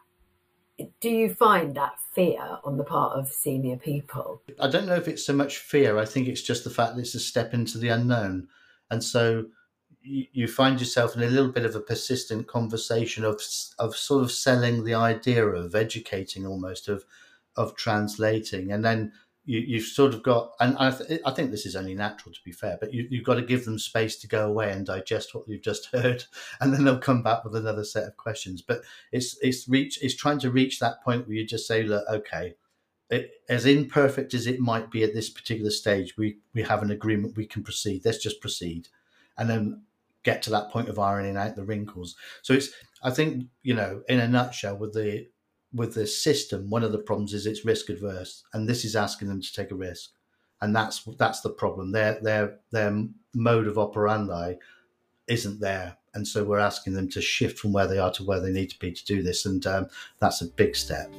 Do you find that fear on the part of senior people? I don't know if it's so much fear. I think it's just the fact that it's a step into the unknown. And so you, find yourself in a little bit of a persistent conversation of of sort of selling the idea of educating almost of of translating and then you, you've sort of got and I, th- I think this is only natural to be fair but you, you've got to give them space to go away and digest what you've just heard and then they'll come back with another set of questions but it's it's reach it's trying to reach that point where you just say look okay it, as imperfect as it might be at this particular stage, we we have an agreement. We can proceed. Let's just proceed, and then get to that point of ironing out the wrinkles. So it's I think you know in a nutshell with the with the system, one of the problems is it's risk adverse, and this is asking them to take a risk, and that's that's the problem. Their their their mode of operandi isn't there, and so we're asking them to shift from where they are to where they need to be to do this, and um, that's a big step.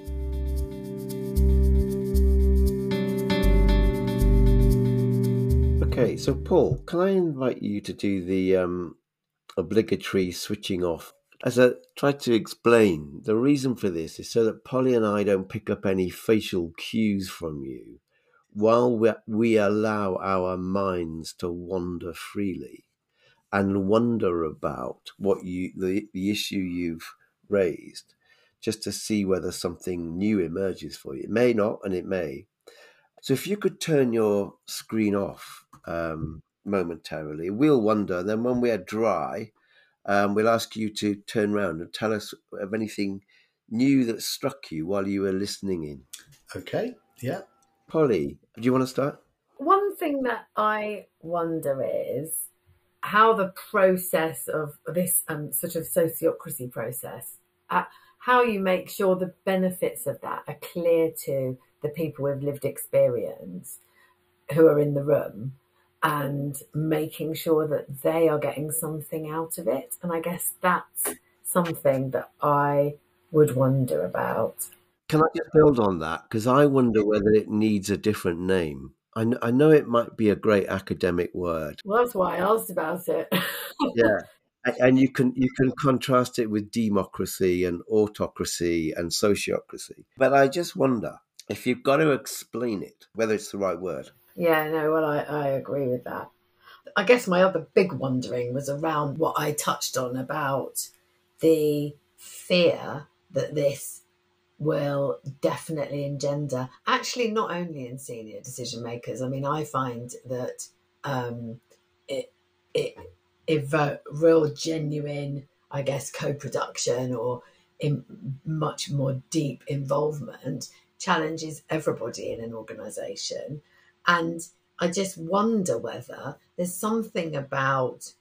Okay, so Paul, can I invite you to do the um, obligatory switching off? As I tried to explain, the reason for this is so that Polly and I don't pick up any facial cues from you while we, we allow our minds to wander freely and wonder about what you the, the issue you've raised just to see whether something new emerges for you. It may not, and it may. So if you could turn your screen off um, momentarily, we'll wonder. Then when we are dry, um, we'll ask you to turn around and tell us of anything new that struck you while you were listening in. Okay. Yeah. Polly, do you want to start? One thing that I wonder is how the process of this um, sort of sociocracy process, uh, how you make sure the benefits of that are clear to the people with lived experience who are in the room and making sure that they are getting something out of it. And I guess that's something that I would wonder about. Can I just build on that? Because I wonder whether it needs a different name. I, kn- I know it might be a great academic word. Well, that's why I asked about it. Yeah. And you can you can contrast it with democracy and autocracy and sociocracy. But I just wonder if you've got to explain it, whether it's the right word. Yeah, no, well, I, I agree with that. I guess my other big wondering was around what I touched on about the fear that this will definitely engender, actually, not only in senior decision makers. I mean, I find that um, it, it evoke real genuine, I guess, co production or in much more deep involvement challenges everybody in an organization. And I just wonder whether there's something about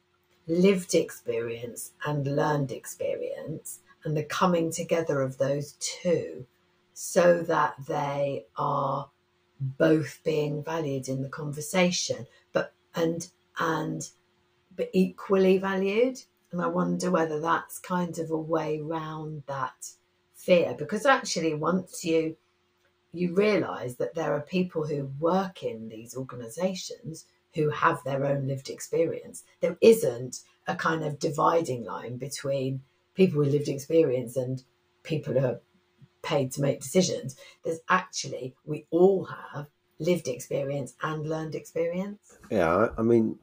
lived experience and learned experience and the coming together of those two so that they are both being valued in the conversation but and and but equally valued. And i wonder whether that's kind of a way round that fear because actually once you you realize that there are people who work in these organizations who have their own lived experience. There isn't a kind of dividing line between people with lived experience and people who are paid to make decisions. There's actually, we all have lived experience and learned experience. Yeah, I, mean,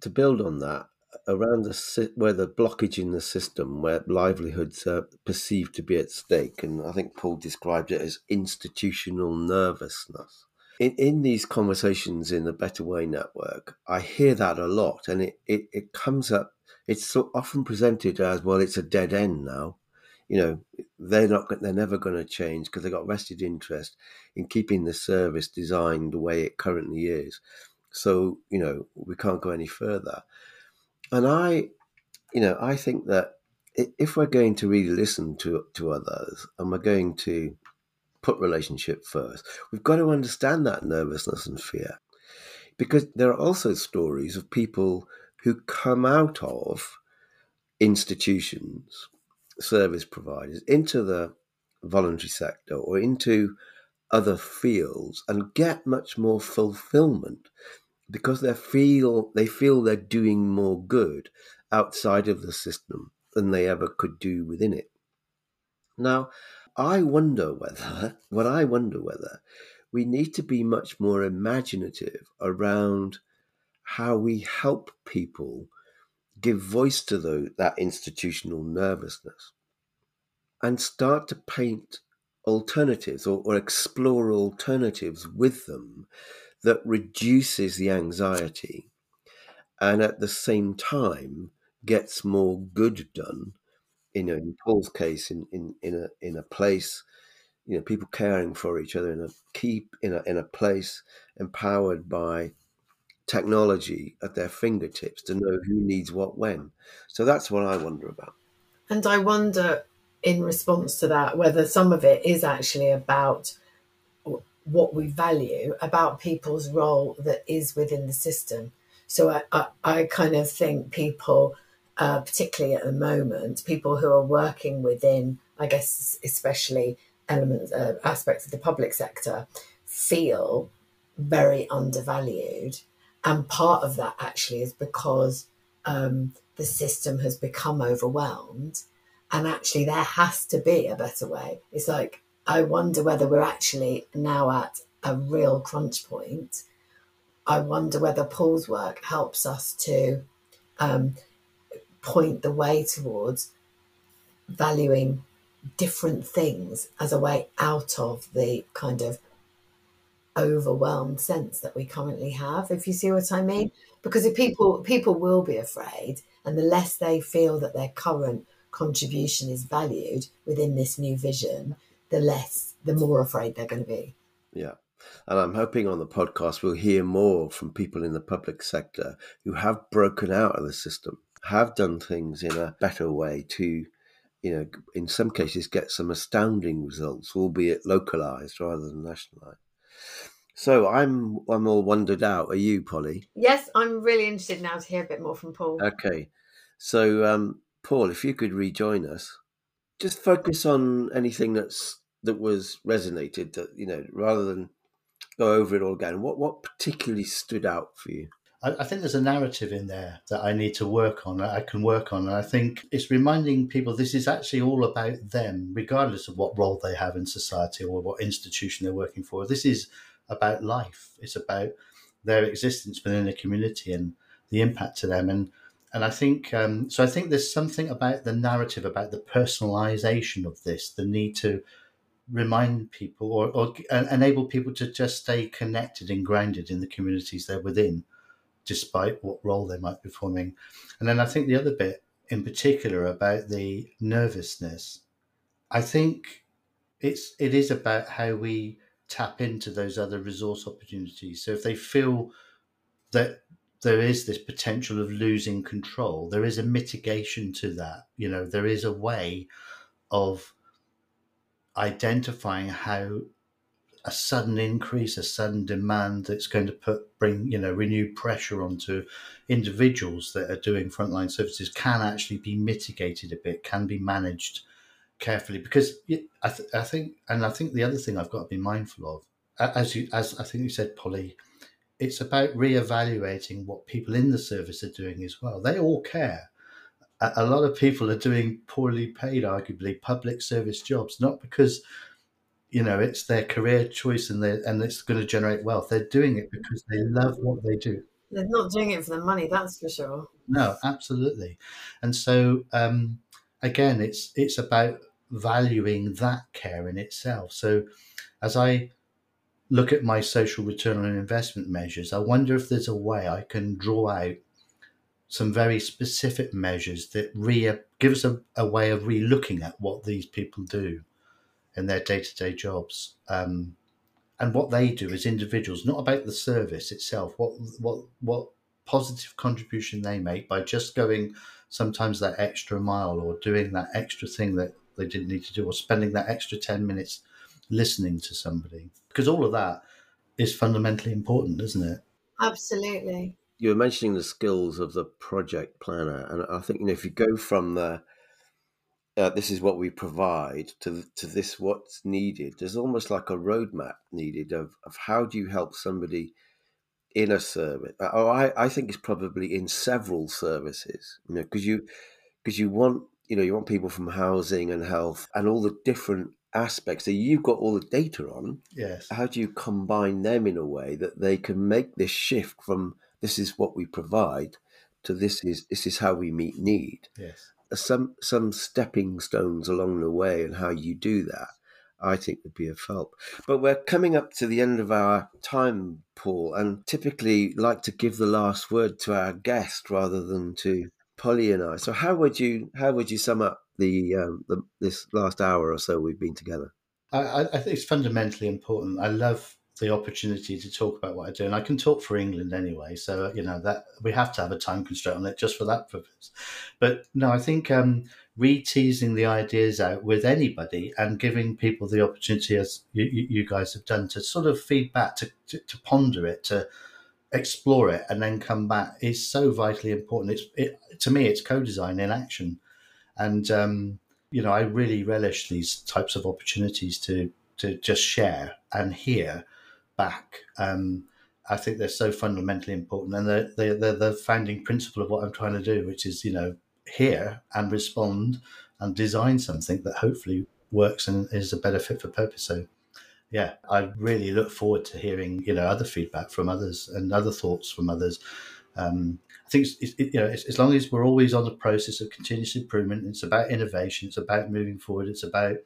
to build on that, around the where the blockage in the system, where livelihoods are perceived to be at stake, and I think Paul described it as institutional nervousness. In, in these conversations in the Better Way Network, I hear that a lot, and it, it, it comes up. It's so often presented as well. It's a dead end now. You know, they're not. They're never going to change because they got vested interest in keeping the service designed the way it currently is. So you know, we can't go any further. And I, you know, I think that if we're going to really listen to to others and we're going to put relationship first, we've got to understand that nervousness and fear, because there are also stories of people who come out of institutions, service providers, into the voluntary sector or into other fields and get much more fulfillment because they feel they feel they're doing more good outside of the system than they ever could do within it. Now, I wonder whether what I wonder whether we need to be much more imaginative around how we help people give voice to that institutional nervousness and start to paint alternatives or, or explore alternatives with them that reduces the anxiety and at the same time gets more good done you know in paul's case in in in a in a place you know people caring for each other in a keep in a in a place empowered by technology at their fingertips to know who needs what when. So that's what I wonder about. And I wonder, in response to that, whether some of it is actually about what we value, about people's role that is within the system. So I, I, I kind of think people, uh, particularly at the moment, people who are working within, I guess, especially elements, uh, aspects of the public sector, feel very undervalued and part of that actually is because um, the system has become overwhelmed. And actually, there has to be a better way. It's like, I wonder whether we're actually now at a real crunch point. I wonder whether Paul's work helps us to um, point the way towards valuing different things as a way out of the kind of overwhelmed sense that we currently have if you see what i mean because if people people will be afraid and the less they feel that their current contribution is valued within this new vision the less the more afraid they're going to be yeah and i'm hoping on the podcast we'll hear more from people in the public sector who have broken out of the system have done things in a better way to you know in some cases get some astounding results albeit localized rather than nationalized so I'm I'm all wondered out. Are you, Polly? Yes, I'm really interested now to hear a bit more from Paul. Okay. So um, Paul, if you could rejoin us, just focus on anything that's that was resonated that you know, rather than go over it all again. What what particularly stood out for you? I, I think there's a narrative in there that I need to work on. I can work on, and I think it's reminding people this is actually all about them, regardless of what role they have in society or what institution they're working for. This is about life. It's about their existence within a community and the impact to them. And and I think um, so. I think there's something about the narrative, about the personalization of this, the need to remind people or, or enable people to just stay connected and grounded in the communities they're within, despite what role they might be performing. And then I think the other bit, in particular, about the nervousness. I think it's it is about how we tap into those other resource opportunities. So if they feel that there is this potential of losing control, there is a mitigation to that. You know, there is a way of identifying how a sudden increase, a sudden demand that's going to put bring you know renewed pressure onto individuals that are doing frontline services can actually be mitigated a bit, can be managed carefully because I, th- I think, and I think the other thing I've got to be mindful of, as you, as I think you said, Polly, it's about re-evaluating what people in the service are doing as well. They all care. A, a lot of people are doing poorly paid, arguably public service jobs, not because you know it's their career choice and they and it's going to generate wealth. They're doing it because they love what they do. They're not doing it for the money, that's for sure. No, absolutely. And so um, again, it's it's about valuing that care in itself. So, as I look at my social return on investment measures, I wonder if there's a way I can draw out some very specific measures that re give us a, a way of re-looking at what these people do in their day-to-day jobs um, and what they do as individuals, not about the service itself. What what what positive contribution they make by just going sometimes that extra mile or doing that extra thing that they didn't need to do or spending that extra 10 minutes listening to somebody because all of that is fundamentally important isn't it? Absolutely. You were mentioning the skills of the project planner and i think you know if you go from the uh, this is what we provide to to this what's needed there's almost like a roadmap needed of, of how do you help somebody in a service? Oh I, I think it's probably in several services you know because you because you want you know you want people from housing and health and all the different aspects that you've got all the data on yes how do you combine them in a way that they can make this shift from this is what we provide to this is this is how we meet need yes uh, some some stepping stones along the way and how you do that I think would be of help. But we're coming up to the end of our time, Paul, and typically like to give the last word to our guest rather than to Polly and I. So how would you how would you sum up the, um, the this last hour or so we've been together? I, I think it's fundamentally important. I love the opportunity to talk about what I do, and I can talk for England anyway. So you know that we have to have a time constraint on it just for that purpose. But no, I think um, re-teasing the ideas out with anybody and giving people the opportunity, as you, you guys have done, to sort of feedback, to, to, to ponder it, to explore it, and then come back is so vitally important. It's it, to me, it's co-design in action, and um, you know, I really relish these types of opportunities to to just share and hear back. Um, I think they're so fundamentally important, and they're, they're, they're the founding principle of what I'm trying to do, which is you know hear and respond and design something that hopefully works and is a better fit for purpose. So yeah, I really look forward to hearing you know other feedback from others and other thoughts from others. Um, I think it's, it, you know as long as we're always on the process of continuous improvement, it's about innovation, it's about moving forward, it's about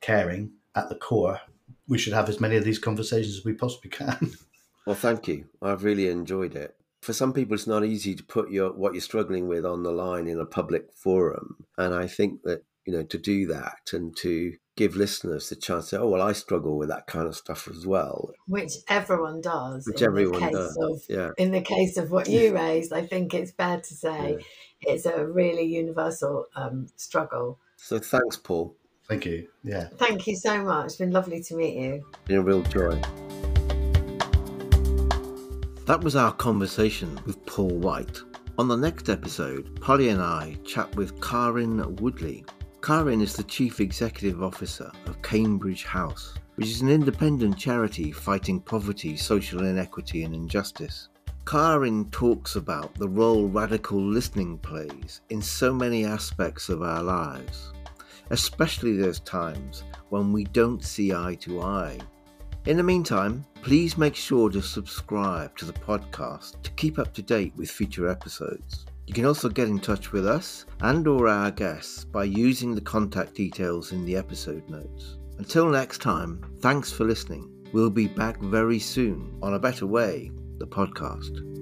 caring at the core. We should have as many of these conversations as we possibly can. Well, thank you. I've really enjoyed it. For some people, it's not easy to put your what you're struggling with on the line in a public forum, and I think that you know to do that and to give listeners the chance to, oh, well, I struggle with that kind of stuff as well. Which everyone does. Which everyone does. Of, yeah. In the case of what you raised, I think it's fair to say yeah. it's a really universal um, struggle. So thanks, Paul. Thank you. Yeah. Thank you so much. It's been lovely to meet you. It's Been a real joy. That was our conversation with Paul White. On the next episode, Polly and I chat with Karin Woodley, Karin is the Chief Executive Officer of Cambridge House, which is an independent charity fighting poverty, social inequity, and injustice. Karin talks about the role radical listening plays in so many aspects of our lives, especially those times when we don't see eye to eye. In the meantime, please make sure to subscribe to the podcast to keep up to date with future episodes. You can also get in touch with us and or our guests by using the contact details in the episode notes. Until next time, thanks for listening. We'll be back very soon on A Better Way, the podcast.